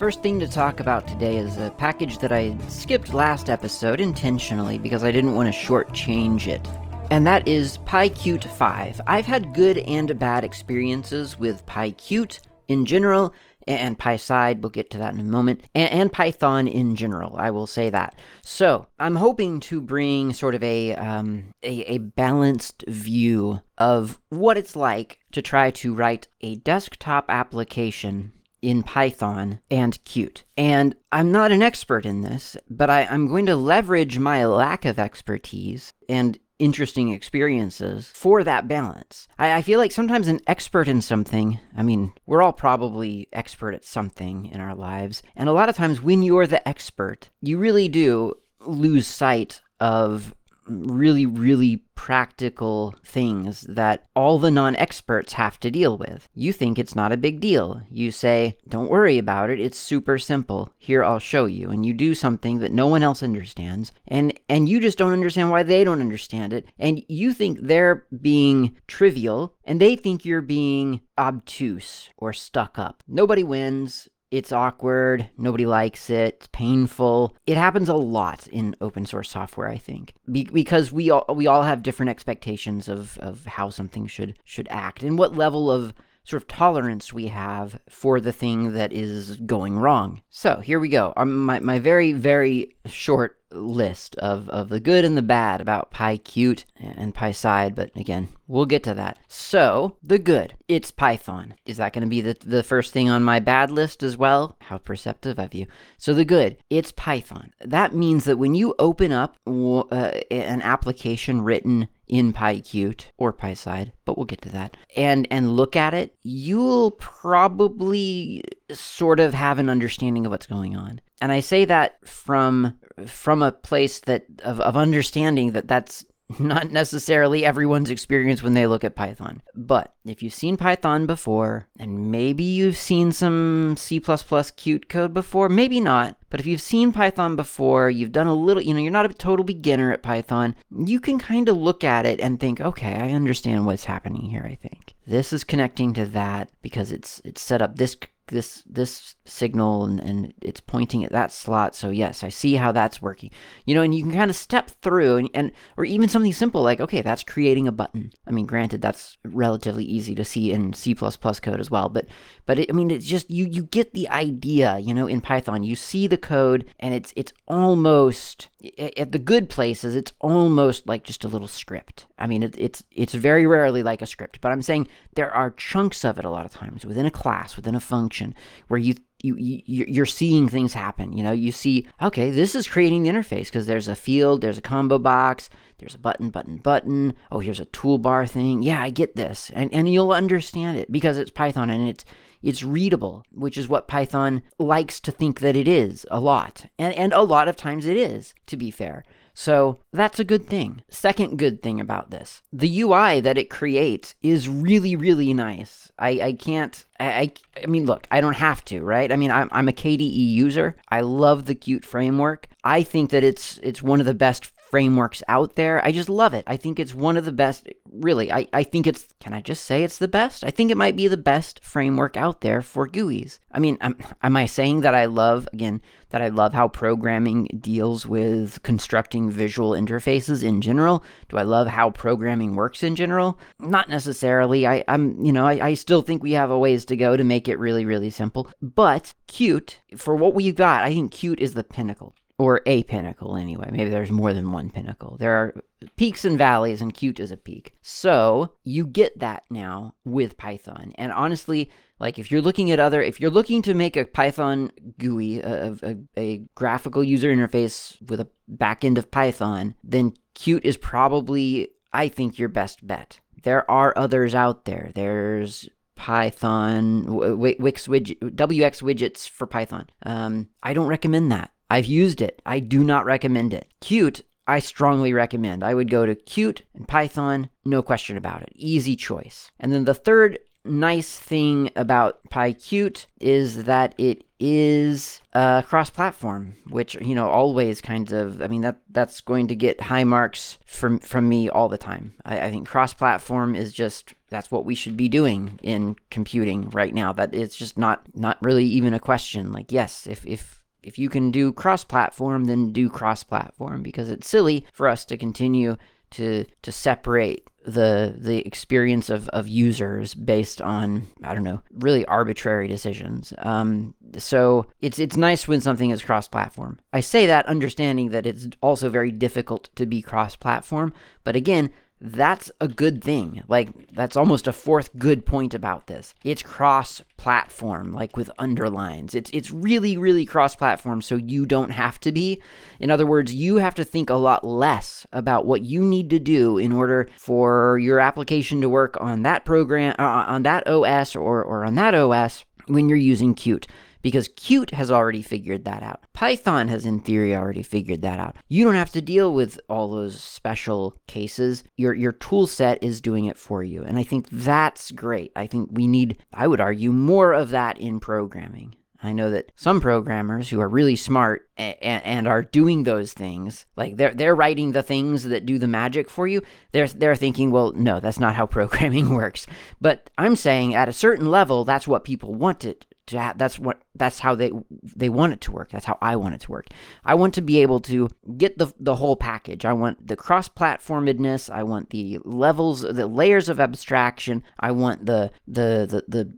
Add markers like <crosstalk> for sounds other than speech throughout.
First thing to talk about today is a package that I skipped last episode intentionally because I didn't want to shortchange it and that is PyQt 5. I've had good and bad experiences with PyQt in general, and PySide, we'll get to that in a moment, and, and, Python in general, I will say that. So, I'm hoping to bring sort of a, um, a, a balanced view of what it's like to try to write a desktop application in Python and Qt. And I'm not an expert in this, but I, am going to leverage my lack of expertise and interesting experiences for that balance. I, I, feel like sometimes an expert in something, I mean, we're all probably expert at something in our lives. And a lot of times when you're the expert, you really do lose sight of really, really practical things that all the non experts have to deal with. You think it's not a big deal. You say, don't worry about it, it's super simple. Here, I'll show you. And you do something that no one else understands, and, and you just don't understand why they don't understand it. And you think they're being trivial, and they think you're being obtuse or stuck up. Nobody wins it's awkward, nobody likes it, it's painful. It happens a lot in open source software, I think, Be- because we all we all have different expectations of of how something should should act and what level of sort of tolerance we have for the thing that is going wrong. So here we go. Um, my, my very, very short list of, of the good and the bad about PyQt and PySide, but again, we'll get to that. So, the good, it's Python. Is that going to be the, the first thing on my bad list as well? How perceptive of you. So, the good, it's Python. That means that when you open up uh, an application written in PyQt or PySide, but we'll get to that, and, and look at it, you'll probably sort of have an understanding of what's going on. And I say that from from a place that of, of understanding that that's not necessarily everyone's experience when they look at Python. But if you've seen Python before, and maybe you've seen some C++ Qt code before, maybe not, but if you've seen Python before, you've done a little, you know, you're not a total beginner at Python, you can kind of look at it and think, okay, I understand what's happening here, I think. This is connecting to that because it's it's set up this this this signal and, and it's pointing at that slot. So yes i see how that's working. You know and you can kind of step through and, and or even something simple like okay that's creating a button. I mean granted that's relatively easy to see in c++ code as well but but it, i mean it's just you you get the idea you know in python. You see the code and it's it's almost at the good places it's almost like just a little script. I mean it, it's it's very rarely like a script but i'm saying there are chunks of it a lot of times within a class within a function where you you, you you're seeing things happen you know you see okay this is creating the interface because there's a field there's a combo box there's a button button button oh here's a toolbar thing yeah i get this and and you'll understand it because it's python and it's it's readable, which is what Python likes to think that it is a lot. And, and a lot of times it is, to be fair. So that's a good thing. Second good thing about this the UI that it creates is really, really nice. I, I can't, I, I mean, look, I don't have to, right? I mean, I'm, I'm a KDE user. I love the Qt framework. I think that it's, it's one of the best frameworks out there. I just love it. I think it's one of the best. Really, I, I think it's, can I just say it's the best? I think it might be the best framework out there for GUIs. I mean, am, am I saying that I love, again, that I love how programming deals with constructing visual interfaces in general? Do I love how programming works in general? Not necessarily. I, I'm, you know, I, I still think we have a ways to go to make it really, really simple. But Qt, for what we've got, I think Qt is the pinnacle or a pinnacle anyway. Maybe there's more than one pinnacle. There are peaks and valleys, and Qt is a peak. So you get that now with Python. And honestly, like if you're looking at other, if you're looking to make a Python GUI, a, a, a graphical user interface with a backend of Python, then Qt is probably, I think, your best bet. There are others out there. There's Python, Wix widget, WX widgets for Python. Um, I don't recommend that. I've used it. I do not recommend it. Qt, I strongly recommend. I would go to Qt and Python, no question about it. Easy choice. And then the third nice thing about PyQt is that it is uh, cross-platform, which you know always kind of. I mean that that's going to get high marks from from me all the time. I, I think cross-platform is just that's what we should be doing in computing right now. That it's just not not really even a question. Like yes, if if if you can do cross-platform, then do cross-platform because it's silly for us to continue to to separate the the experience of, of users based on I don't know really arbitrary decisions. Um, so it's it's nice when something is cross platform. I say that understanding that it's also very difficult to be cross platform, but again, that's a good thing. Like, that's almost a fourth good point about this. It's cross platform, like with underlines. It's, it's really, really cross platform, so you don't have to be. In other words, you have to think a lot less about what you need to do in order for your application to work on that program, uh, on that OS, or, or on that OS when you're using Qt because Qt has already figured that out. Python has, in theory, already figured that out. You don't have to deal with all those special cases. Your, your tool set is doing it for you. And I think that's great. I think we need, I would argue, more of that in programming. I know that some programmers who are really smart and, and, are doing those things, like they're they're writing the things that do the magic for you. They're they're thinking, well, no, that's not how <laughs> programming works. But I'm saying at a certain level, that's what people want it to that's what that's how they they want it to work. That's how i want it to work. I want to be able to get the the whole package. I want the cross platformedness i want the levels the layers of abstraction. I want the the the, the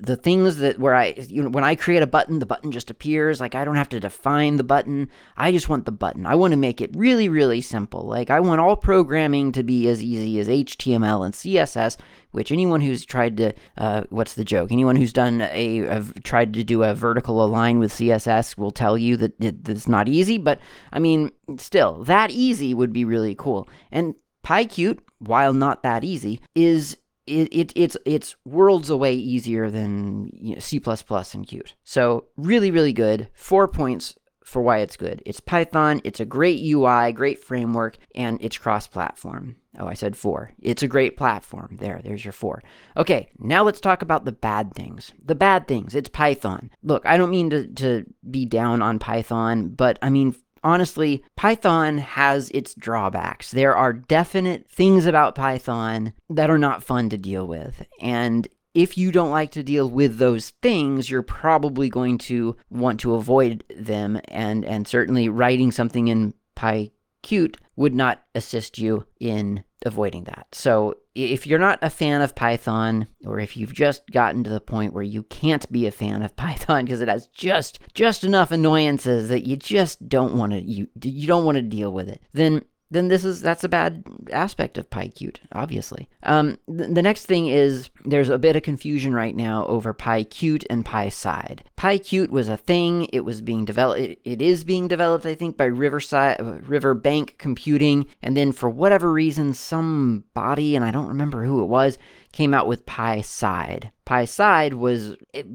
the things that where I you know when I create a button the button just appears. Like I don't have to define the button. I just want the button. I want to make it really really simple. Like I want all programming to be as easy as HTML and CSS which anyone who's tried to uh, what's the joke anyone who's done a, a, tried to do a vertical align with css will tell you that it, it's not easy but i mean still that easy would be really cool and pyqt while not that easy is it, it, it's it's worlds away easier than you know, C++ and Qt. So really, really good. Four points for why it's good. It's Python, it's a great UI, great framework, and it's cross platform. Oh, I said four. It's a great platform. There, there's your four. Okay, now let's talk about the bad things. The bad things, it's Python. Look, I don't mean to, to be down on Python, but I mean, honestly, Python has its drawbacks. There are definite things about Python that are not fun to deal with. And if you don't like to deal with those things, you're probably going to want to avoid them. And, and certainly writing something in PyQt would not assist you in avoiding that. So if you're not a fan of Python, or if you've just gotten to the point where you can't be a fan of <laughs> Python because it has just just enough annoyances that you just don't want to you you don't want to deal with it, then then this is that's a bad aspect of PyQt, obviously. Um, th- the next thing is there's a bit of confusion right now over PyQt and PySide. PyQt was a thing; it was being developed. It, it is being developed, I think, by Riverside uh, Riverbank Computing, and then for whatever reason, somebody and I don't remember who it was came out with PySide. PySide was it,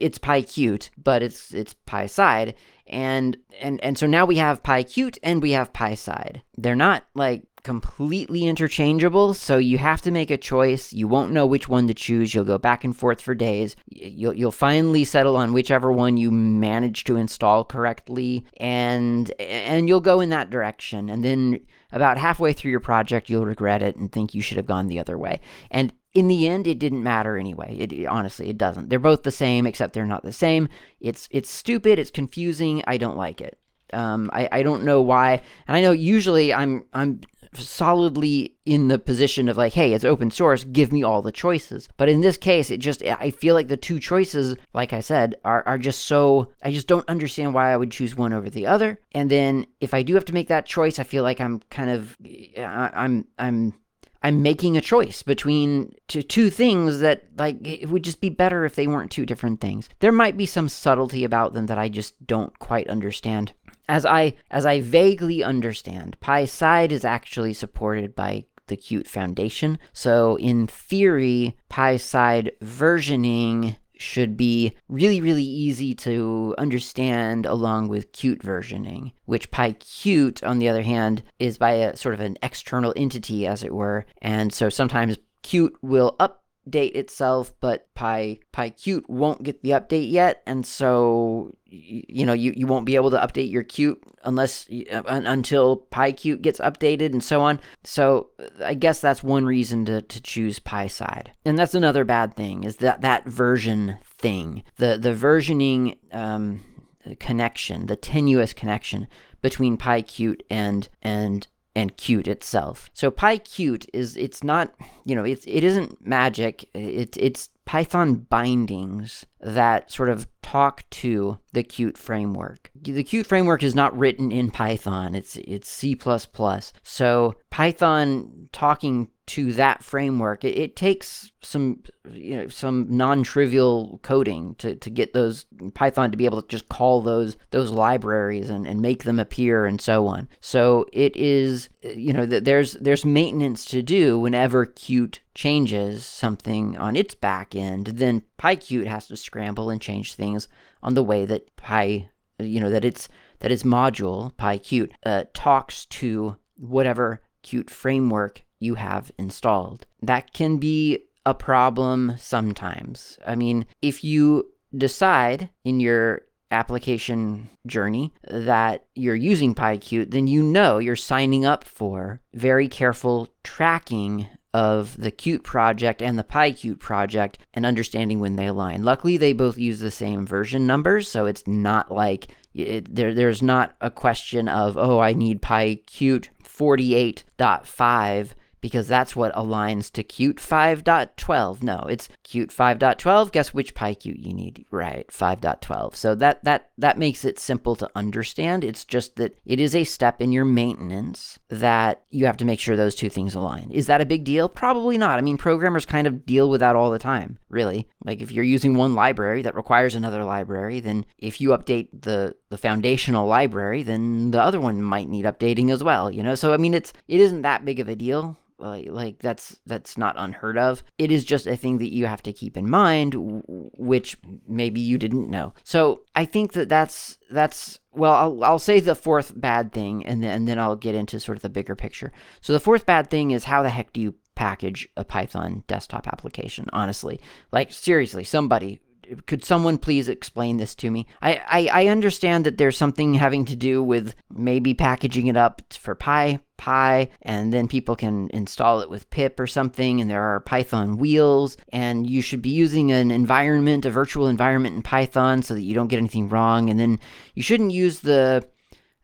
it's PyQt, but it's it's PySide and and and so now we have PyQt and we have PySide. They're not like completely interchangeable, so you have to make a choice. You won't know which one to choose. You'll go back and forth for days. You'll you'll finally settle on whichever one you manage to install correctly, and and you'll go in that direction. And then about halfway through your project, you'll regret it and think you should have gone the other way. And in the end, it didn't matter anyway. It, it, honestly, it doesn't. They're both the same, except they're not the same. It's it's stupid. It's confusing. I don't like it. Um, I I don't know why. And I know usually I'm I'm solidly in the position of like, hey, it's open source. Give me all the choices. But in this case, it just I feel like the two choices, like I said, are are just so. I just don't understand why I would choose one over the other. And then if I do have to make that choice, I feel like I'm kind of I'm I'm I'm making a choice between two, two things that like it would just be better if they weren't two different things. There might be some subtlety about them that I just don't quite understand. As I as I vaguely understand, PySide is actually supported by the Qt Foundation. So in theory, PySide versioning should be really, really easy to understand along with Qt versioning, which PyQt, on the other hand, is by a sort of an external entity, as it were. And so sometimes Qt will up update itself, but Py PyQt won't get the update yet, and so you know you, you won't be able to update your Qt unless uh, until PyQt gets updated and so on. So I guess that's one reason to, to choose PySide, and that's another bad thing is that that version thing, the the versioning um, connection, the tenuous connection between PyQt and and and Qt itself. So PyQt is it's not, you know, it's it isn't magic. It, it's Python bindings that sort of talk to the Qt framework. The Qt framework is not written in Python. It's it's C++. So Python talking to that framework, it, it takes some you know some non-trivial coding to, to get those Python to be able to just call those those libraries and, and make them appear and so on. So it is you know that there's there's maintenance to do whenever Qt changes something on its back end, then PyQt has to scramble and change things on the way that Py, you know, that it's that its module PyQt uh, talks to whatever Qt framework you have installed. That can be a problem sometimes. I mean, if you decide in your application journey that you're using PyQt, then you know you're signing up for very careful tracking of the Qt project and the PyQt project and understanding when they align. Luckily, they both use the same version numbers, so it's not like it, there, there's not a question of, oh, I need pi PyQt 48.5 because that's what aligns to Qt 5.12. No, it's Qt 5.12. Guess which PyQt you need? Right, 5.12. So that that that makes it simple to understand. It's just that it is a step in your maintenance that you have to make sure those two things align. Is that a big deal? Probably not. I mean, programmers kind of deal with that all the time, really. Like if you're using one library that requires another library, then if you update the the foundational library, then the other one might need updating as well, you know? So I mean, it's it isn't that big of a deal like, like that's that's not unheard of. It is just a thing that you have to keep in mind which maybe you didn't know. So i think that that's that's well i'll, I'll say the fourth bad thing and then, and then i'll get into sort of the bigger picture. So the fourth bad thing is how the heck do you package a python desktop application honestly? Like seriously somebody could someone please explain this to me? I, I, I, understand that there's something having to do with maybe packaging it up for Pi, Pi, and then people can install it with pip or something, and there are Python wheels, and you should be using an environment, a virtual environment in Python so that you don't get anything wrong, and then you shouldn't use the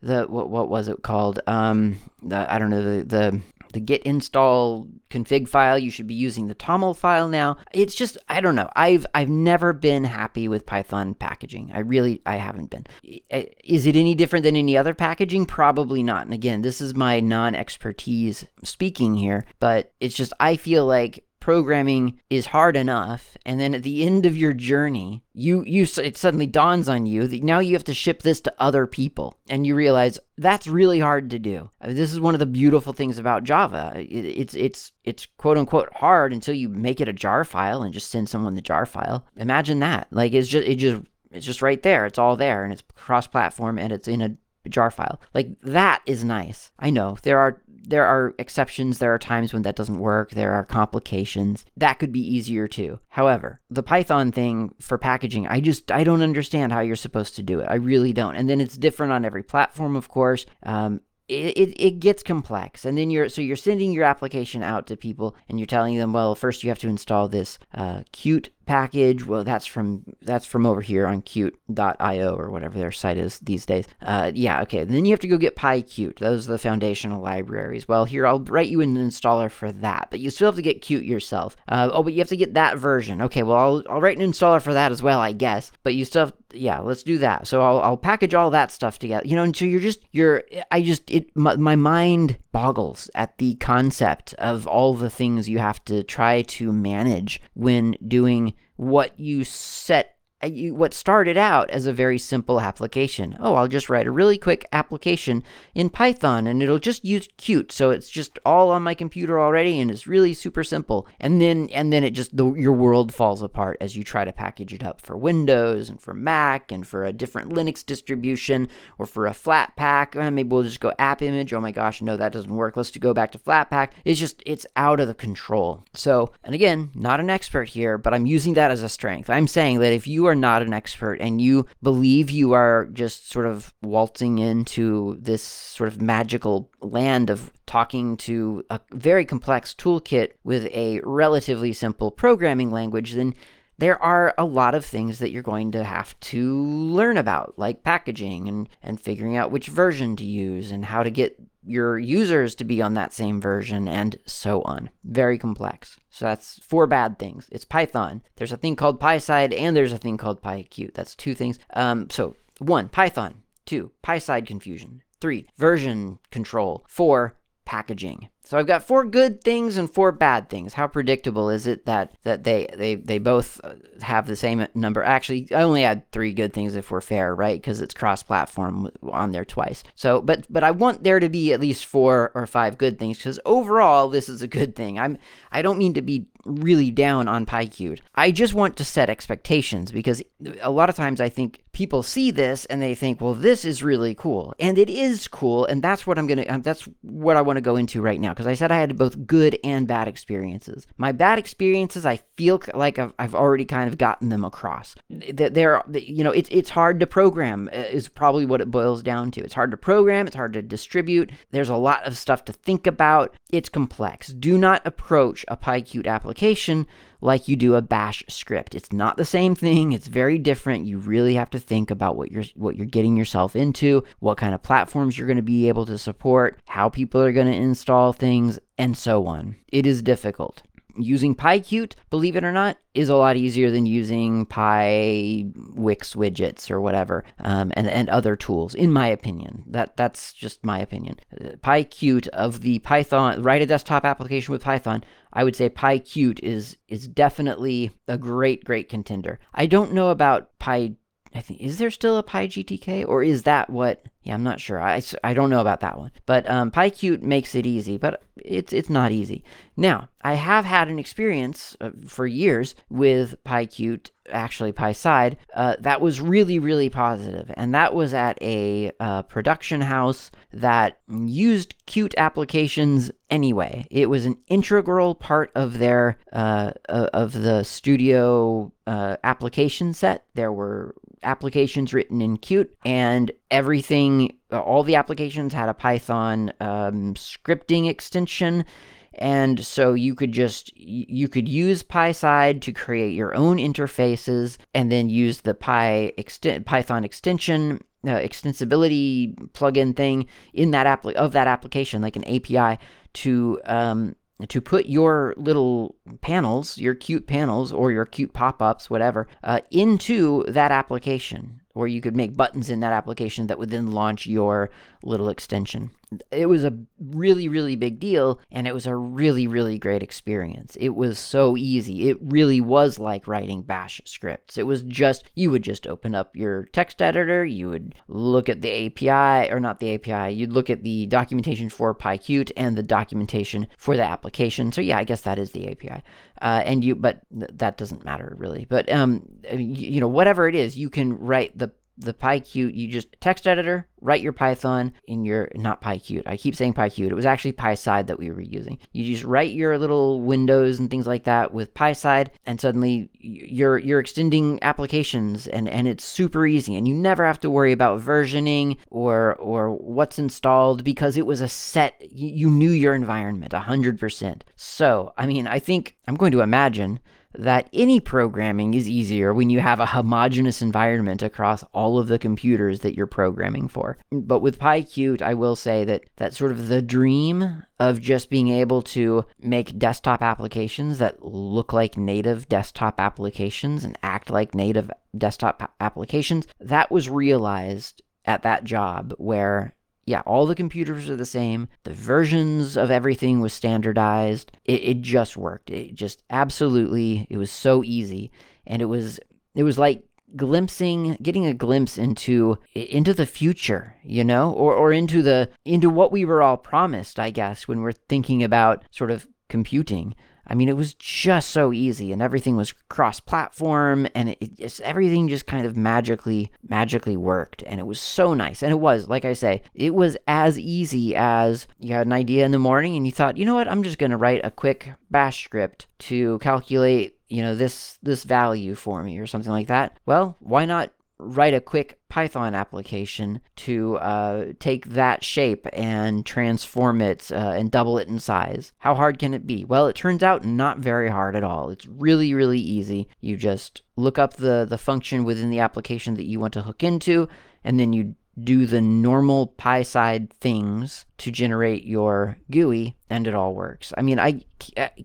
the what what was it called? Um, the I don't know the the the git install config file. You should be using the toml file now. It's just I don't know. I've I've never been happy with Python packaging. I really I haven't been. Is it any different than any other packaging? Probably not. And again, this is my non-expertise speaking here, but it's just I feel like programming is hard enough and then at the end of your journey you you it suddenly dawns on you that now you have to ship this to other people and you realize that's really hard to do. I mean, this is one of the beautiful things about java. It, it's it's it's quote unquote hard until you make it a jar file and just send someone the jar file. Imagine that. Like it's just it just it's just right there. It's all there and it's cross platform and it's in a jar file. Like that is nice. I know there are there are exceptions, there are times when that doesn't work, there are complications. That could be easier too. However, the Python thing for packaging, I just I don't understand how you're supposed to do it. I really don't. And then it's different on every platform, of course. Um, it, it, it gets complex and then you're so you're sending your application out to people and you're telling them well first you have to install this uh, Qt package. Well, that's from that's from over here on Qt.io or whatever their site is these days. Uh, yeah, okay. then you have to go get PyQt. Those are the foundational libraries. Well, here I'll write you an installer for that, but you still have to get Qt yourself. Uh, oh, but you have to get that version. Okay, well I'll I'll write an installer for that as well, I guess. But you still have, yeah, let's do that. So I'll I'll package all that stuff together. You know, and so you're just you're I just it my, my mind boggles at the concept of all the things you have to try to manage when doing what you set you, what started out as a very simple application. Oh, I'll just write a really quick application in Python and it'll just use Qt. So it's just all on my computer already and it's really super simple. And then and then it just the, your world falls apart as you try to package it up for Windows and for Mac and for a different Linux distribution or for a Flatpak. Uh, maybe we'll just go app image. Oh my gosh, no, that doesn't work. Let's go back to Flatpak. It's just it's out of the control. So, and again, not an expert here, but I'm using that as a strength. I'm saying that if you are not an expert and you believe you are just sort of waltzing into this sort of magical land of talking to a very complex toolkit with a relatively simple programming language, then there are a lot of things that you're going to have to learn about, like packaging and, and figuring out which version to use and how to get your users to be on that same version and so on. Very complex. So that's four bad things. It's Python. There's a thing called PySide and there's a thing called PyQt. That's two things. Um, so one, Python. Two, PySide confusion. Three, version control. Four, packaging. So I've got four good things and four bad things. How predictable is it that that they they they both uh, have the same number? Actually, I only had three good things if we're fair, right? Because it's cross-platform on there twice. So, but but I want there to be at least four or five good things because overall this is a good thing. I'm I don't mean to be really down on PyQt. I just want to set expectations because a lot of times I think people see this and they think, well, this is really cool, and it is cool, and that's what I'm gonna. Um, that's what I want to go into right now because I said I had both good and bad experiences. My bad experiences, I feel like I've, I've already kind of gotten them across. That they're, you know, it's it's hard to program is probably what it boils down to. It's hard to program. It's hard to distribute. There's a lot of stuff to think about. It's complex. Do not approach a PyQt application like you do a bash script. It's not the same thing. It's very different. You really have to think about what you're what you're getting yourself into, what kind of platforms you're going to be able to support, how people are going to install things, and so on. It is difficult using PyQt, believe it or not, is a lot easier than using PyWix widgets or whatever, um, and and other tools. In my opinion, that that's just my opinion. PyQt of the Python, write a desktop application with Python. I would say PyQt is is definitely a great great contender. I don't know about Py I think is there still a PyGTK or is that what? Yeah, I'm not sure. I, I don't know about that one. But um, PyQt makes it easy, but it's it's not easy. Now I have had an experience uh, for years with PyQt, actually PySide, uh, that was really really positive, and that was at a uh, production house that used Qt applications anyway. It was an integral part of their uh, of the studio uh, application set. There were applications written in Qt, and everything, all the applications had a Python um, scripting extension. And so you could just you could use PySide to create your own interfaces, and then use the Py ext- Python extension uh, extensibility plugin thing in that app of that application, like an API, to um, to put your little panels, your Qt panels or your Qt pop-ups, whatever, uh, into that application. Or you could make buttons in that application that would then launch your little extension. It was a really, really big deal, and it was a really, really great experience. It was so easy. It really was like writing bash scripts. It was just, you would just open up your text editor, you would look at the API, or not the API, you'd look at the documentation for PyQt and the documentation for the application. So, yeah, I guess that is the API. Uh, and you, but th- that doesn't matter really. But um, you, you know, whatever it is, you can write the the PyQt, you just text editor, write your Python in your, not PyQt, I keep saying PyQt, it was actually PySide that we were using. You just write your little windows and things like that with PySide, and suddenly you're, you're extending applications and, and it's super easy. And you never have to worry about versioning or, or what's installed because it was a set, you knew your environment 100%. So, I mean, I think, I'm going to imagine that any programming is easier when you have a homogeneous environment across all of the computers that you're programming for. But with PyQt, I will say that that sort of the dream of just being able to make desktop applications that look like native desktop applications and act like native desktop applications, that was realized at that job where yeah, all the computers are the same. The versions of everything was standardized. It, it just worked. It just absolutely, it was so easy. And it was, it was like glimpsing getting a glimpse into into the future you know or or into the into what we were all promised i guess when we're thinking about sort of computing I mean, it was just so easy, and everything was cross-platform, and it, it just everything just kind of magically, magically worked, and it was so nice. And it was, like I say, it was as easy as you had an idea in the morning, and you thought, you know what, I'm just going to write a quick Bash script to calculate, you know, this this value for me, or something like that. Well, why not write a quick Python application to uh, take that shape and transform it uh, and double it in size. How hard can it be? Well, it turns out not very hard at all. It's really, really easy. You just look up the, the function within the application that you want to hook into, and then you do the normal PySide things to generate your GUI, and it all works. I mean, I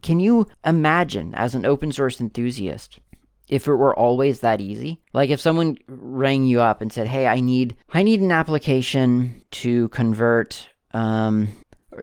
can you imagine as an open source enthusiast if it were always that easy. Like if someone rang you up and said hey i need i need an application to convert um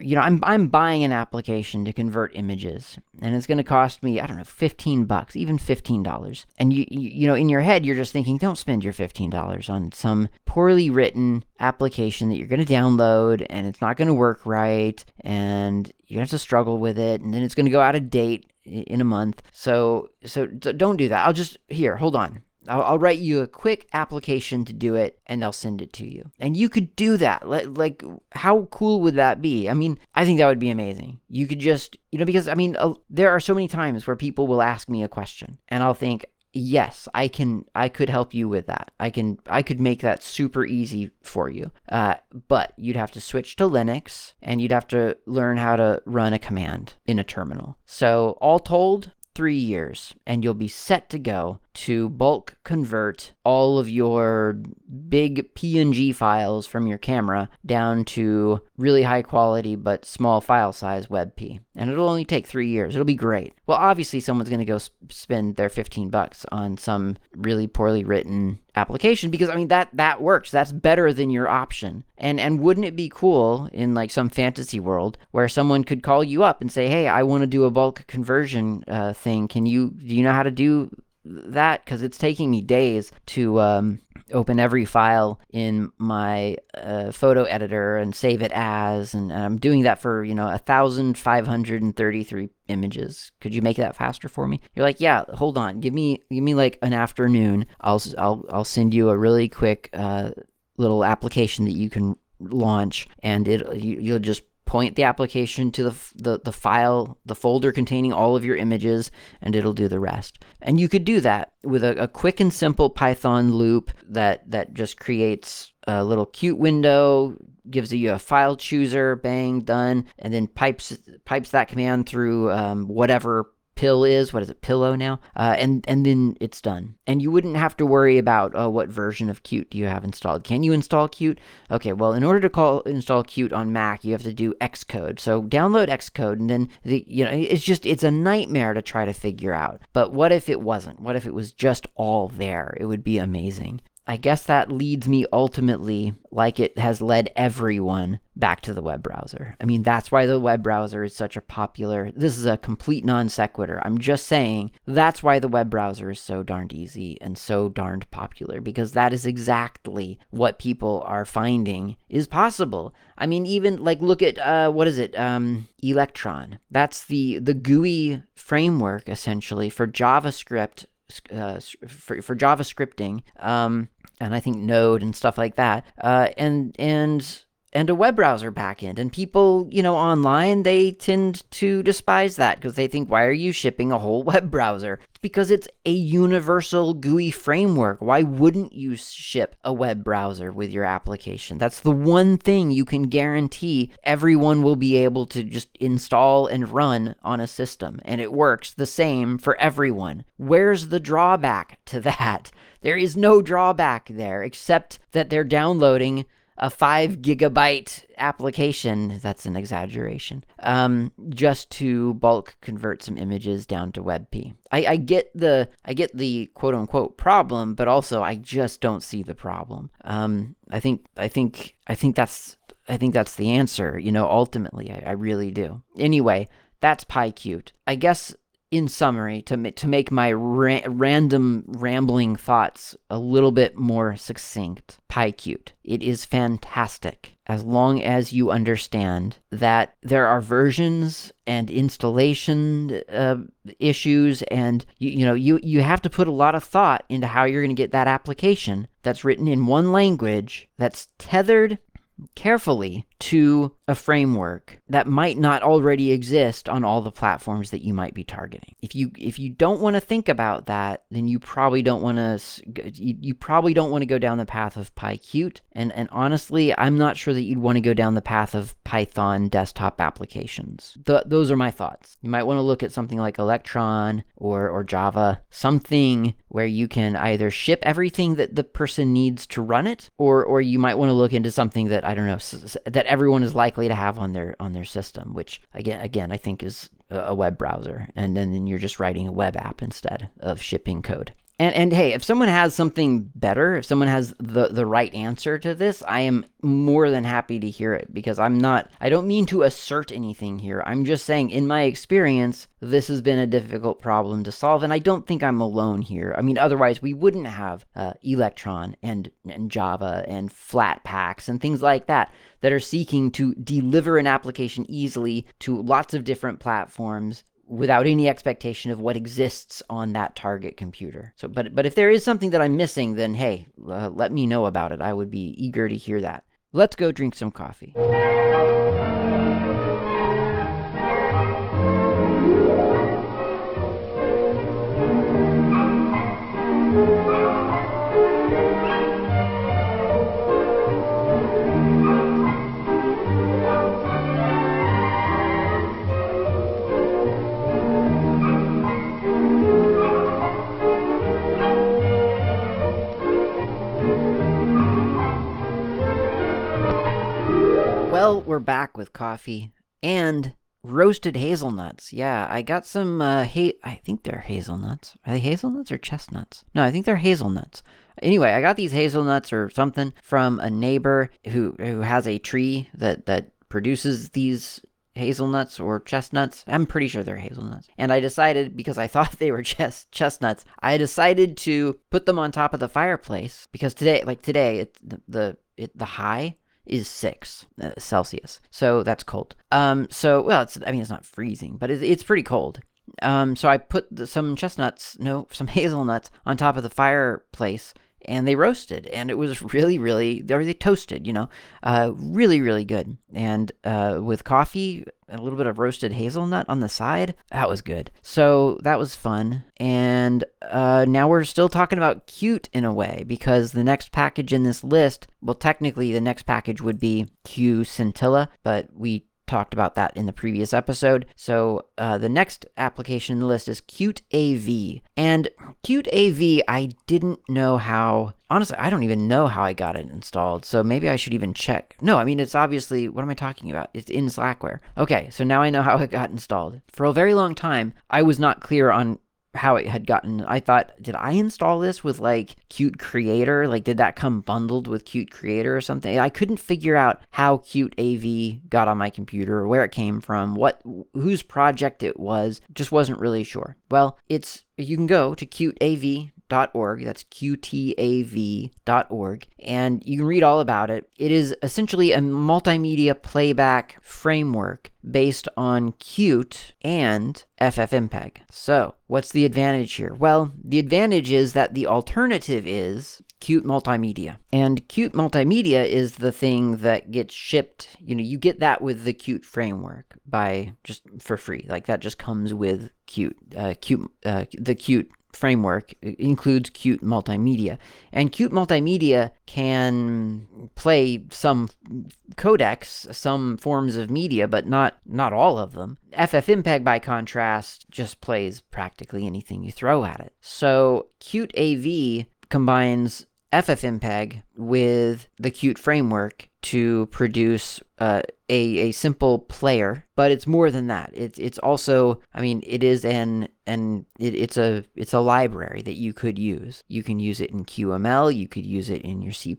you know i'm i'm buying an application to convert images and it's going to cost me i don't know 15 bucks even $15 and you, you you know in your head you're just thinking don't spend your $15 on some poorly written application that you're going to download and it's not going to work right and you have to struggle with it and then it's going to go out of date in a month. So so don't do that. I'll just here, hold on. I'll, I'll, write you a quick application to do it and I'll send it to you. And you could do that. Like, how cool would that be? I mean, I think that would be amazing. You could just, you know, because I mean, uh, there are so many times where people will ask me a question and I'll think, yes i can i could help you with that. I can i could make that super easy for you. Uh, but you'd have to switch to linux and you'd have to learn how to run a command in a terminal. So all told three years and you'll be set to go to bulk convert all of your big PNG files from your camera down to really high quality but small file size WebP. And it'll only take three years. It'll be great. Well, obviously, someone's going to go spend their 15 bucks on some really poorly written application because I mean that that works. That's better than your option. And and wouldn't it be cool in like some fantasy world where someone could call you up and say, "Hey, I want to do a bulk conversion uh, thing. Can you do you know how to do that because it's taking me days to um, open every file in my uh, photo editor and save it as and, and i'm doing that for you know 1533 images. Could you make that faster for me? You're like yeah hold on. Give me give me like an afternoon. I'll i'll, I'll send you a really quick uh, little application that you can launch and it you, you'll just point the application to the, the, the file, the folder containing all of your images, and it'll do the rest. And you could do that with a, a quick and simple Python loop that, that just creates a little Qt window, gives you a file chooser, bang, done, and then pipes pipes that command through um, whatever PIL is. What is it, pillow now? Uh, and and then it's done. And you wouldn't have to worry about uh, what version of Qt do you have installed. Can you install Qt? Okay, well, in order to call install Qt on Mac, you have to do Xcode. So download Xcode, and then the you know it's just it's a nightmare to try to figure out. But what if it wasn't? What if it was just all there? It would be amazing. I guess that leads me ultimately, like it has led everyone, back to the web browser. I mean, that's why the web browser is such a popular. This is a complete non sequitur. I'm just saying that's why the web browser is so darned easy and so darned popular because that is exactly what people are finding is possible. I mean, even like look at uh, what is it? Um, Electron. That's the the GUI framework essentially for JavaScript uh, for, for JavaScripting, um, and I think Node and stuff like that. Uh, and and and a web browser backend. And people, you know, online, they tend to despise that because they think, why are you shipping a whole <laughs> web browser? Because it's a universal GUI framework. Why wouldn't you ship a web browser with your application? That's the one thing you can guarantee everyone will be able to just install and run on a system. And it works the same for everyone. Where's the drawback to <laughs> that? There is no drawback there except that they're downloading a five gigabyte application that's an exaggeration um, just to bulk convert some images down to webp I, I get the i get the quote unquote problem but also i just don't see the problem. Um, i think i think i think that's i think that's the answer you know ultimately i, I really do. Anyway that's PyQt i guess in summary, to to make my ra- random rambling thoughts a little bit more succinct, PyQt. It is fantastic as long as you understand that there are versions and installation uh, issues and you, you know you you have to put a lot of thought into how you're going to get that application that's written in one language that's tethered carefully to a framework that might not already exist on all the platforms that you might be targeting. If you if you don't want to think about that, then you probably don't want to you, you probably don't want to go down the path of PyQt. And and honestly, I'm not sure that you'd want to go down the path of Python desktop applications. Those are my thoughts. You might want to look at something like Electron or or Java, something where you can either ship everything that the person needs to run it or or you might want to look into something that I don't know that everyone is likely to have on their on their system, which again again I think is a web browser, and then you're just writing a web app instead of shipping code. And and hey, if someone has something better, if someone has the the right answer to this, I am more than happy to hear it because I'm not I don't mean to assert anything here. I'm just saying in my experience, this has been a difficult problem to solve and I don't think I'm alone here. I mean, otherwise we wouldn't have uh, Electron and and Java and Flatpaks and things like that that are seeking to deliver an application easily to lots of different platforms without any expectation of what exists on that target computer. So, but but if there is something that I'm missing, then hey, uh, let me know about it. I would be eager to hear that. Let's go drink some coffee. We're back with coffee and roasted hazelnuts. Yeah, I got some uh I think they're hazelnuts. Are they hazelnuts or chestnuts? No, I think they're hazelnuts. Anyway, I got these hazelnuts or something from a neighbor who who has a tree that that produces these hazelnuts or chestnuts. I'm pretty sure they're hazelnuts. And I decided because I <laughs> thought they were just chestnuts, I decided to put them on top of the fireplace because today, like today, it, the the it, the high is six uh, Celsius. So that's cold. Um, so well, it's I mean it's not freezing, but it's, it's pretty cold. Um, so I put the, some chestnuts, no, <laughs> some hazelnuts on top of the fireplace, and they roasted, and it was really, really, they they toasted, you know, uh, really, really good. And uh, with coffee, a little bit of roasted hazelnut on the side. That was good. So that was fun. And uh, now we're still talking about Qt in a way because the next package in this list, well, technically the next package would be QScintilla, but we talked about that in the previous episode. So uh, the next application in the list is Qt AV. And Qt AV, I didn't know how. Honestly, I don't even know how I got it installed. So maybe I should even check. No, I mean, it's obviously, what am I talking about? It's in Slackware. Okay, so now I know how it got installed. For a very long time, I was not clear on how it had gotten. I thought, did I install this with like Qt Creator? Like, did that come bundled with Qt Creator or something? I couldn't figure out how Qt AV got on my computer where it came from, what whose project it was. Just wasn't really sure. Well, it's you can go to qtav qtav.org. That's qtav.org. And you can read all about it. It is essentially a multimedia playback framework based on Qt and FFmpeg. So, what's the advantage here? Well, the advantage is that the alternative is Qt Multimedia. And Qt Multimedia is the thing that gets shipped. You know, you get that with the Qt framework by just for free. Like that just comes with Qt, uh, Qt, uh, the Qt framework includes Qt Multimedia. And Qt Multimedia can play some codecs, some forms of media, but not not all of them. FFmpeg, by contrast, just plays practically anything you throw at it. So Qt AV combines FFmpeg with the Qt framework to produce uh, a a simple player, but it's more than that. It's it's also, I mean, it is an and it, it's a it's a library that you could use. You can use it in QML. You could use it in your C++.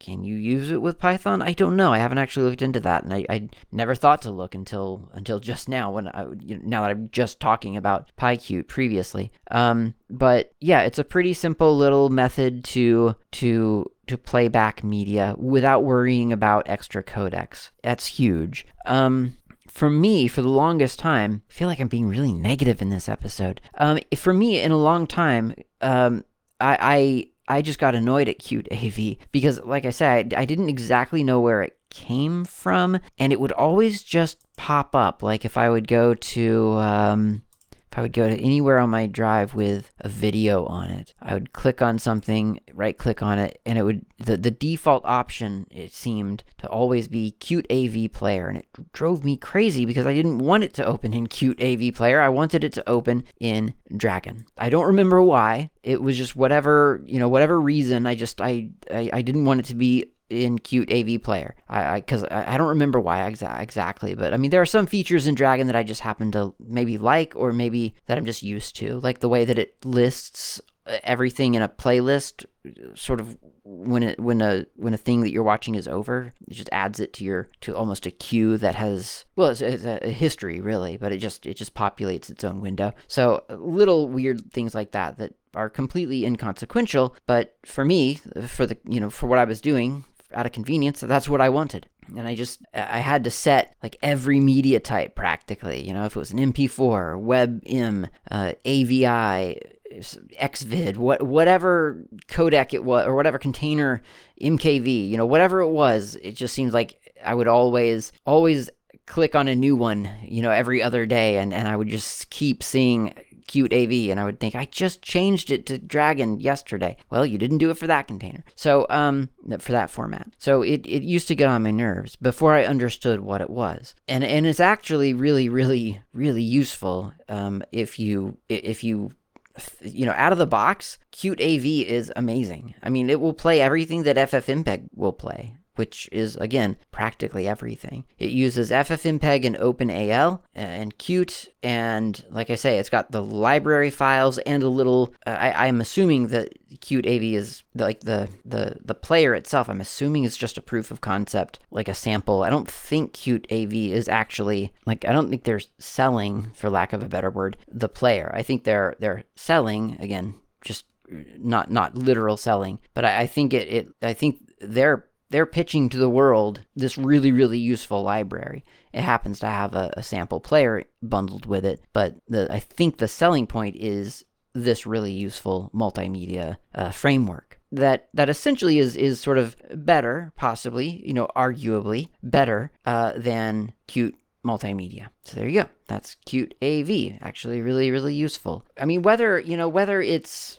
Can you use it with Python? I don't know. I haven't actually looked into that, and I, I never thought to look until until just now when I you know, now that I'm just talking about PyQt previously. Um, but yeah, it's a pretty simple little method to to to play back media without worrying about extra codecs. That's huge. Um, for me, for the longest time, I feel like I'm being really negative in this episode. Um, for me, in a long time, um, I, I I just got annoyed at Qt AV because, like I said, I, I didn't exactly know where it came from, and it would always just pop up. Like if I would go to um, if I would go to anywhere on my drive with a video on it, I would click on something, right click on it, and it would, the, the default option, it seemed to always be Qt AV Player. And it drove me crazy because I didn't want it to open in Qt AV Player. I wanted it to open in Dragon. I don't remember why. It was just whatever, you know, whatever reason. I just, I, I, I didn't want it to be in Qt AV Player. I because I, I, don't remember why exa- exactly, but I mean there are some features in Dragon that I just happen to maybe like, or maybe that I'm just used to, like the way that it lists uh, everything in a playlist uh, sort of when it when a when a thing that you're watching is over it just adds it to your to almost a queue that has well it's, it's a, history really but it just it just populates its own window so uh, little weird things like that that are completely inconsequential but for me uh, for the you know for what i was doing out of convenience, that's what I wanted. And I just, I had to set like every media type practically, you know, if it was an MP4, WebM, uh, AVI, XVID, what, whatever codec it was, or whatever container, MKV, you know, whatever it was, it just seems like I would always, always click on a new one, you know, every other day. And, and I would just keep seeing Qt AV, and I would think I just changed it to Dragon yesterday. Well, you didn't do it for that container, so um, for that format. So it, it used to get on my nerves before I understood what it was, and and it's actually really really really useful um, if you if you you know, out of the box, Qt AV is amazing. I mean, it will play everything that FFmpeg will play which is, again, practically everything. It uses FFmpeg and OpenAL and Qt, and like I say, it's got the library files and a little. Uh, I, am assuming that Qt AV is like the the the player itself. I'm assuming it's just a proof of concept, like a sample. I don't think Qt AV is actually like I don't think they're selling, for lack of a better word, the player. I think they're they're selling again, just not not literal selling, but I, I think it, it I think they're they're pitching to the world this really, really useful library. It happens to have a, a sample player bundled with it, but the, I think the selling point is this really useful multimedia uh, framework that that essentially is is sort of better, possibly, you know, arguably better uh, than Qt multimedia. So there you go. That's Qt AV. Actually, really, really useful. I mean, whether you know whether it's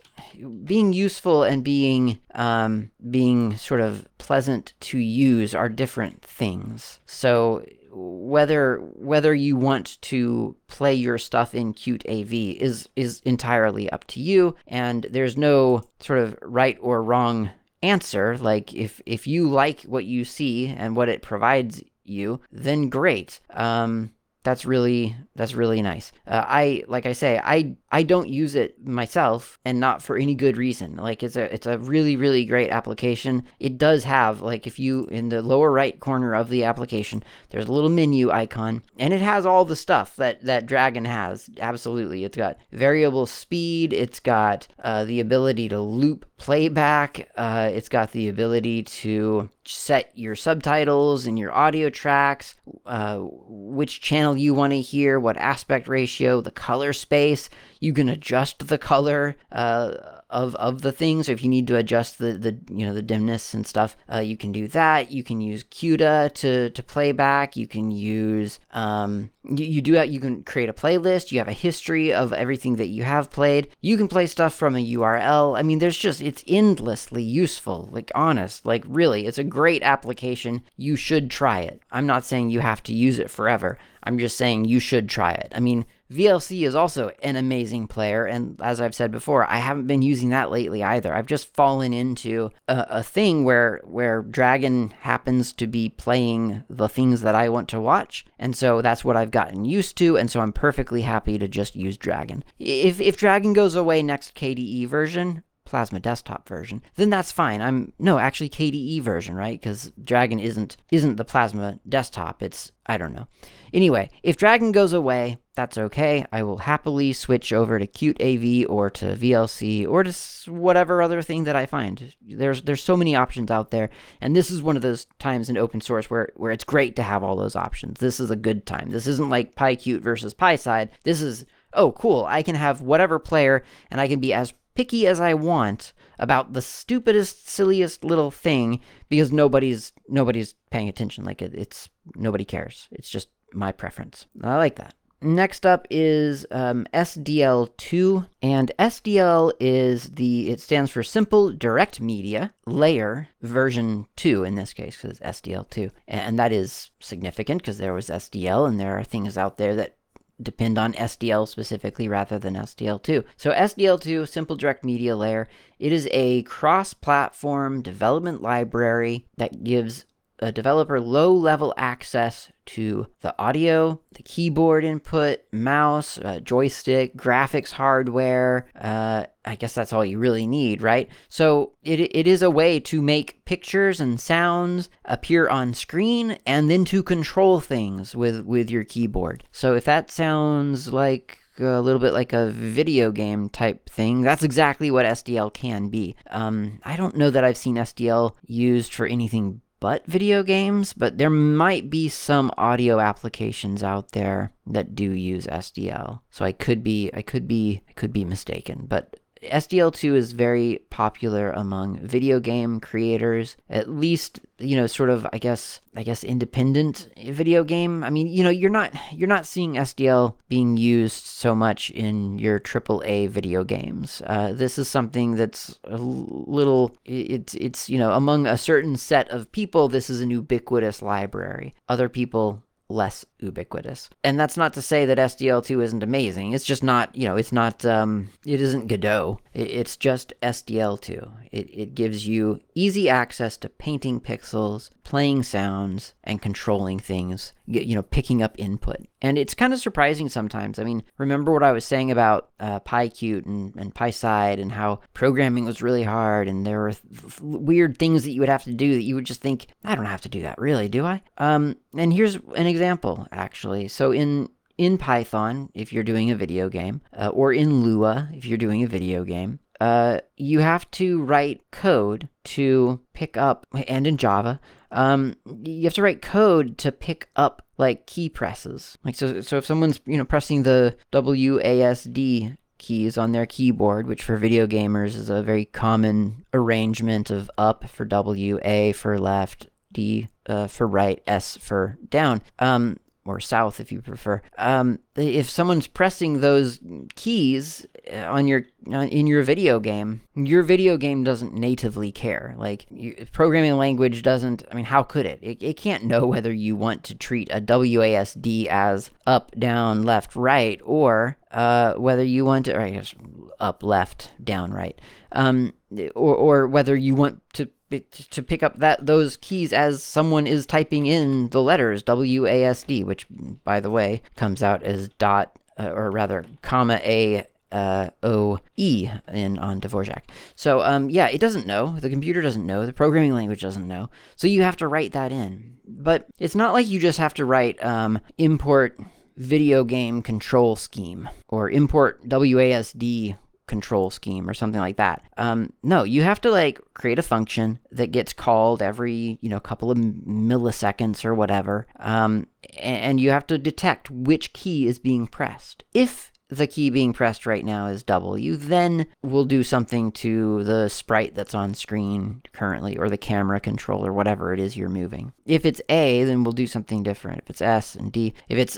being useful and being um, being sort of pleasant to use are different things. So whether whether you want to play your stuff in Qt AV is is entirely up to you, and there's no sort of right or wrong answer. Like if if you like what you see and what it provides you, then great. Um, that's really that's really nice. Uh, I like I say I I don't use it myself and not for any good reason. Like it's a it's a really really great application. It does have like if you in the lower right corner of the application there's a little menu icon and it has all the stuff that that Dragon has. Absolutely. It's got variable speed, it's got uh, the ability to loop playback, uh, it's got the ability to set your subtitles and your audio tracks, uh, which channel you want to hear, what aspect ratio, the color space. You can adjust the color uh, of of the things. So if you need to adjust the the you know the dimness and stuff, uh, you can do that. You can use CUDA to to play back. You can use um you, you do you can create a playlist. You have a history of everything that you have played. You can play stuff from a URL. I mean, there's just it's endlessly useful. Like honest, like really, it's a great application. You should try it. I'm not saying you have to use it forever. I'm just saying you should try it. I mean, VLC is also an amazing player, and as I've said before, I haven't been using that lately either. I've just fallen into a, a thing where where Dragon happens to be playing the things that I want to watch, and so that's what I've gotten used to, and so I'm perfectly happy to just use Dragon. If if Dragon goes away next KDE version, plasma desktop version then that's fine i'm no actually kde version right because dragon isn't isn't the plasma desktop it's i don't know anyway if dragon goes away that's okay i will happily switch over to qt av or to vlc or to whatever other thing that i find there's there's so many options out there and this is one of those times in open source where where it's great to have all those options this is a good time this isn't like pyqt versus pyside this is oh cool i can have whatever player and i can be as picky as I want about the stupidest, silliest little thing because nobody's nobody's paying attention. Like it, it's nobody cares. It's just my preference. I like that. Next up is um, SDL2, and SDL is the, it stands for Simple DirectMedia Layer version 2 in this case, because it's SDL2. And that is significant because there was SDL, and there are things out there that depend on SDL specifically rather than SDL2. So SDL2, Simple DirectMedia Layer, it is a cross-platform development library that gives a developer low level access to the audio, the keyboard input, mouse, uh, joystick, graphics hardware. Uh, I guess that's all you really need, right? So it, it is a way to make pictures and sounds appear on screen and then to control things with, with your keyboard. So if that sounds like a little bit like a video game type thing. That's exactly what SDL can be. Um, I don't know that I've seen SDL used for anything but video games, but there might be some audio applications out there that do use SDL. So I could be I could be I could be mistaken, but SDL2 is very popular among video game creators, at least, you know, sort of I guess I guess independent video game. I mean, you know, you're not you're not seeing SDL being used so much in your AAA video games. Uh, this is something that's a little it's it's you know, among a certain set of people, this is an ubiquitous library. Other people less ubiquitous. And that's not to say that SDL2 isn't amazing. It's just not, you know, it's not, um, it isn't Godot. it's just SDL2. It, it gives you easy access to painting pixels, playing sounds, and controlling things, you know, picking up input. And it's kind of surprising sometimes. I mean, remember what I was saying about uh, PyQt and, and PySide and how programming was really hard and there were th- weird things that you would have to do that you would just think, I don't have to do that really, do I? Um, and here's an example, actually. So in in Python, if you're doing a video game, uh, or in Lua, if you're doing a video game, uh, you have to write code to pick up, and in Java, um, you have to write code to pick up like key presses. Like so, so if someone's you know pressing the WASD keys on their keyboard, which for video gamers is a very common arrangement of up for W, A for left, D uh, for right, S for down. Um, or south if you prefer. Um, if someone's pressing those keys uh, on your uh, in your video game, your video game doesn't natively care. Like programming language doesn't. I mean, how could it? it? It can't know whether you want to treat a WASD as up, down, left, right, or uh, whether you want to, or I guess up, left, down, right, um, or or whether you want to to pick up that those keys as someone is typing in the letters WASD, which by the way comes out as dot uh, or rather comma a uh, O E in on Dvorak. So um, yeah, it doesn't know. The computer doesn't know. The programming language doesn't know. So you have to write that in. But it's not like you just have to write um, import video game control scheme or import WASD control scheme or something like that. Um, no, you have to like create a function that gets called every you know couple of milliseconds or whatever, um, and you have to detect which key is being pressed. If the key being pressed right now is W, then we'll do something to the sprite that's on screen currently or the camera controller, whatever it is you're moving. If it's A, then we'll do something different. If it's S and D, if it's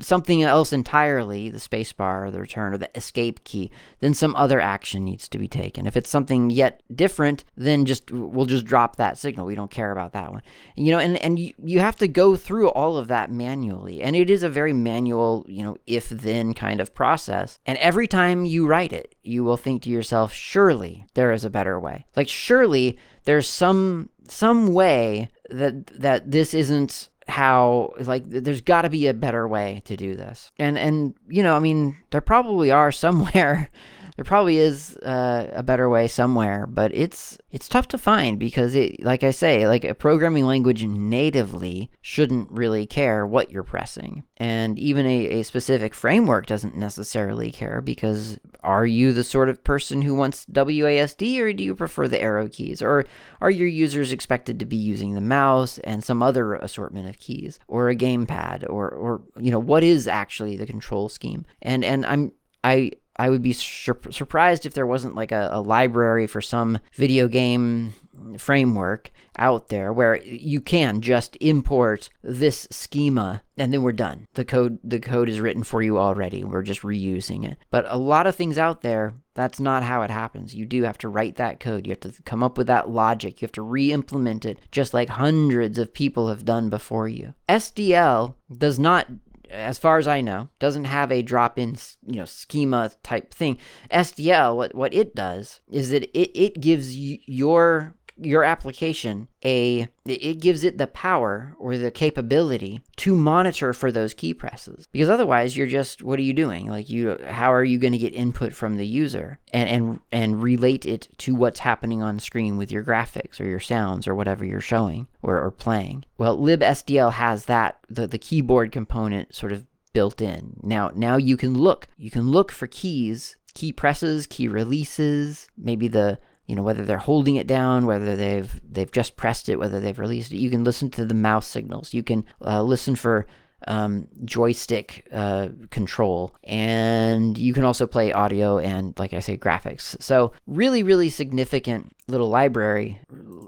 something else entirely, the spacebar or the return or the escape key, then some other action needs to be taken. If it's something yet different, then just we'll just drop that signal. We don't care about that one. You know, and and you, you have to go through all of that manually. And it is a very manual, you know, if then kind of process. And every time you write it, you will think to yourself, surely there is a better way. Like surely there's some some way that that this isn't how like there's got to be a better way to do this and and you know i mean there probably are somewhere there probably is uh, a better way somewhere, but it's it's tough to find because it, like I say, like a programming language natively shouldn't really care what you're pressing, and even a, a specific framework doesn't necessarily care because are you the sort of person who wants WASD or do you prefer the arrow keys, or are your users expected to be using the mouse and some other assortment of keys, or a gamepad, or or you know what is actually the control scheme, and and I'm I I would be sur- surprised if there wasn't like a, a, library for some video game framework out there where you can just import this schema and then we're done. The code the code is written for you already. We're just reusing it. But a lot of things out there, that's not how it happens. You do have to write that code. You have to come up with that logic. You have to re-implement it just like hundreds of people have done before you. SDL does not as far as I know, doesn't have a drop-in, you know, schema type thing. SDL, what what it does is that it it gives you, your your application a it gives it the power or the capability to monitor for those key presses. Because otherwise you're just what are you doing? Like you how are you going to get input from the user? And and and relate it to what's happening on screen with your graphics or your sounds or whatever you're showing or, or playing. Well libsdl has that the, the keyboard component sort of built in. Now now you can look. You can look for keys key presses key releases maybe the you know whether they're holding it down whether they've they've just pressed it whether they've released it. You can listen to the mouse signals. You can uh, listen for um, joystick uh, control. And you can also play audio and like i say graphics. So really really significant little library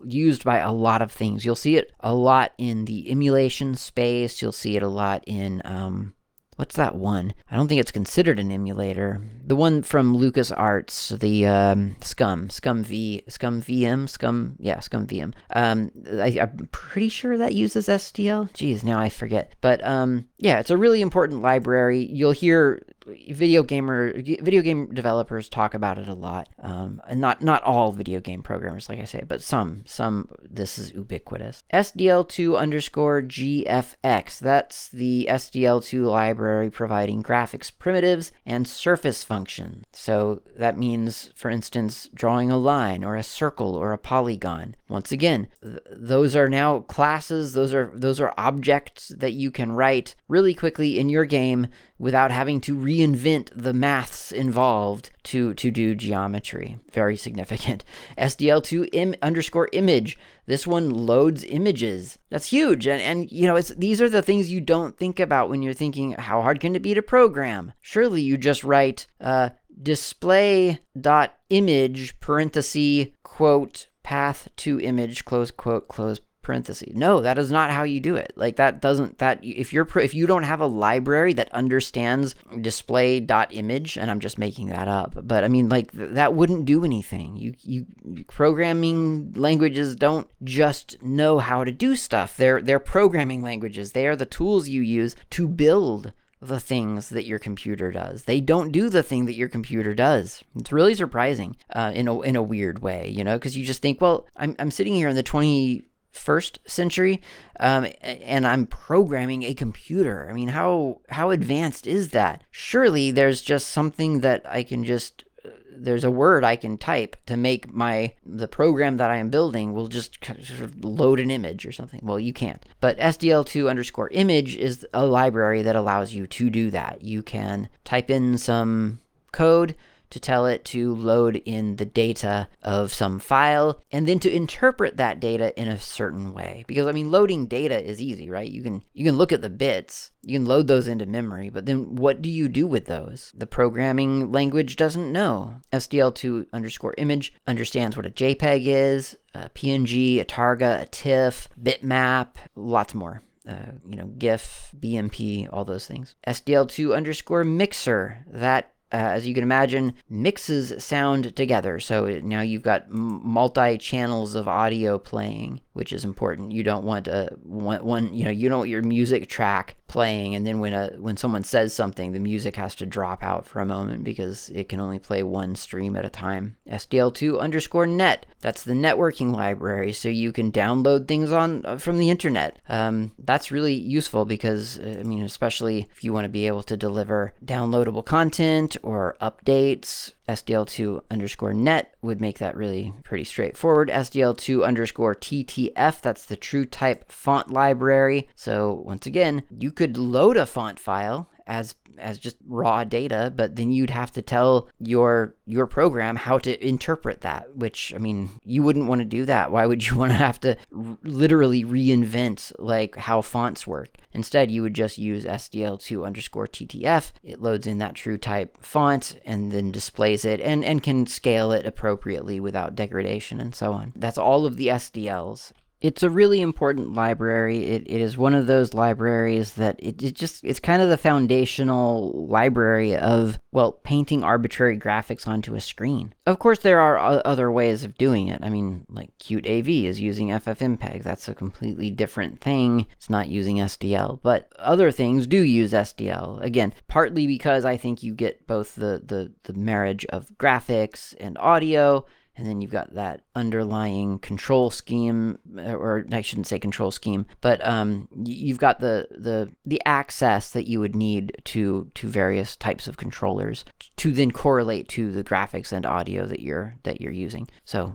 used by a lot of things. You'll see it a lot in the emulation space. You'll see it a lot in um, What's that one? I don't think it's considered an emulator. The one from LucasArts, the um, Scum, Scum V, ScummVM, Scum, yeah, ScummVM. Um, I, am pretty sure that uses SDL. Geez, now I forget. But um, yeah, it's a really important library. You'll hear video gamer video game developers talk about it a lot um, and not not all video game programmers like i say but some some this is ubiquitous. Sdl2 underscore gfx that's the sdl2 library providing graphics primitives and surface functions. So that means for instance drawing a line or a circle or a polygon. Once again th- those are now classes those are those are objects that you can write really quickly in your game without having to reinvent the maths involved to, to do geometry. Very significant. <laughs> SDL2 Im underscore image. This one loads images. That's huge. And, and you know, it's, these are the things you don't think about when you're thinking, how hard can it be to program? Surely you just write uh, display dot image parenthesis quote path to image close quote close parentheses. No, that is not how you do it. Like that doesn't that if you're if you don't have a library that understands display dot image, and I'm just making that up, but I mean like that wouldn't do anything. You you programming languages don't just know how to do stuff. They're they're programming languages. They are the tools you use to build the things that your computer does. They don't do the thing that your computer does. It's really surprising uh, in a in a weird way, you know, because you just think, well, I'm I'm sitting here in the 20 first century um, and i'm programming a computer i mean how how advanced is that surely there's just something that i can just uh, there's a word I can type to make my the program that I am building will just sort of load an image or something. Well, you can't. But SDL2 underscore image is a library that allows you to do that. You can type in some code to tell it to load in the data of some file and then to interpret that data in a certain way. Because I mean loading data is easy, right? You can you can look at the bits, you can load those into memory, but then what do you do with those? The programming language doesn't know. SDL2 underscore image understands what a JPEG is, a PNG, a Targa, a TIFF, bitmap, lots more. Uh, you know, GIF, BMP, all those things. SDL2 underscore mixer, that uh, as you can imagine, mixes sound together. So now you've got multi channels of audio playing, which is important. You don't want a one, one, you know, you don't want your music track playing, and then when a when someone says something, the music has to drop out for a moment because it can only play one stream at a time. SDL2 underscore net. That's the networking library, so you can download things on uh, from the internet. Um, that's really useful because uh, I mean, especially if you want to be able to deliver downloadable content or updates SDL2 underscore net would make that really pretty straightforward. SDL2 underscore TTF, that's the true type font library. So once again, you could load a font file as as just raw data, but then you'd have to tell your your program how to interpret that, which I mean, you wouldn't want to do that. Why would you <laughs> want to have to r- literally reinvent like how fonts work? Instead, you would just use SDL2 underscore TTF. It loads in that true type font and then displays it and, and can scale it appropriately without degradation and so on. That's all of the SDLs it's a really important library. It, it is one of those libraries that it, it just it's kind of the foundational library of well painting arbitrary graphics onto a screen. Of course, there are other ways of doing it. I mean, like Qt AV is using FFmpeg. That's a completely different thing. It's not using SDL, but other things do use SDL. Again, partly because I think you get both the the the marriage of graphics and audio and then you've got that underlying control scheme uh, or i shouldn't say control scheme but um, you've got the, the the access that you would need to to various types of controllers to then correlate to the graphics and audio that you're that you're using. So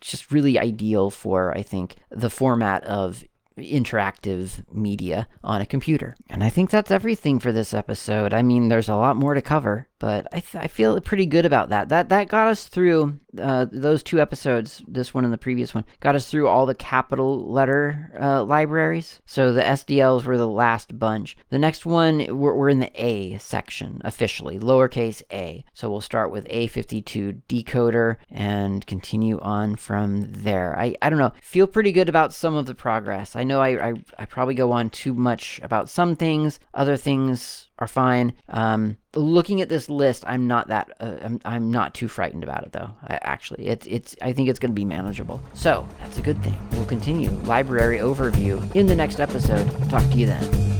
just really ideal for i think the format of interactive media on a computer. And I think that's everything for this episode. I mean, there's a lot more to cover, but I, th- I feel pretty good about that. That that got us through uh, those two episodes, this one and the previous one, got us through all the capital letter uh, libraries. So the SDLs were the last bunch. The next one, we're, we're in the A section officially, lowercase a. So we'll start with A52 decoder and continue on from there. I, I don't know, feel pretty good about some of the progress. I know I, I, I probably go on too much about some things, other things are fine. Um, looking at this list, I'm not that uh, I'm, I'm not too frightened about it though. I, actually, it's it's I think it's going to be manageable. So that's a good thing. We'll continue library overview in the next episode. Talk to you then.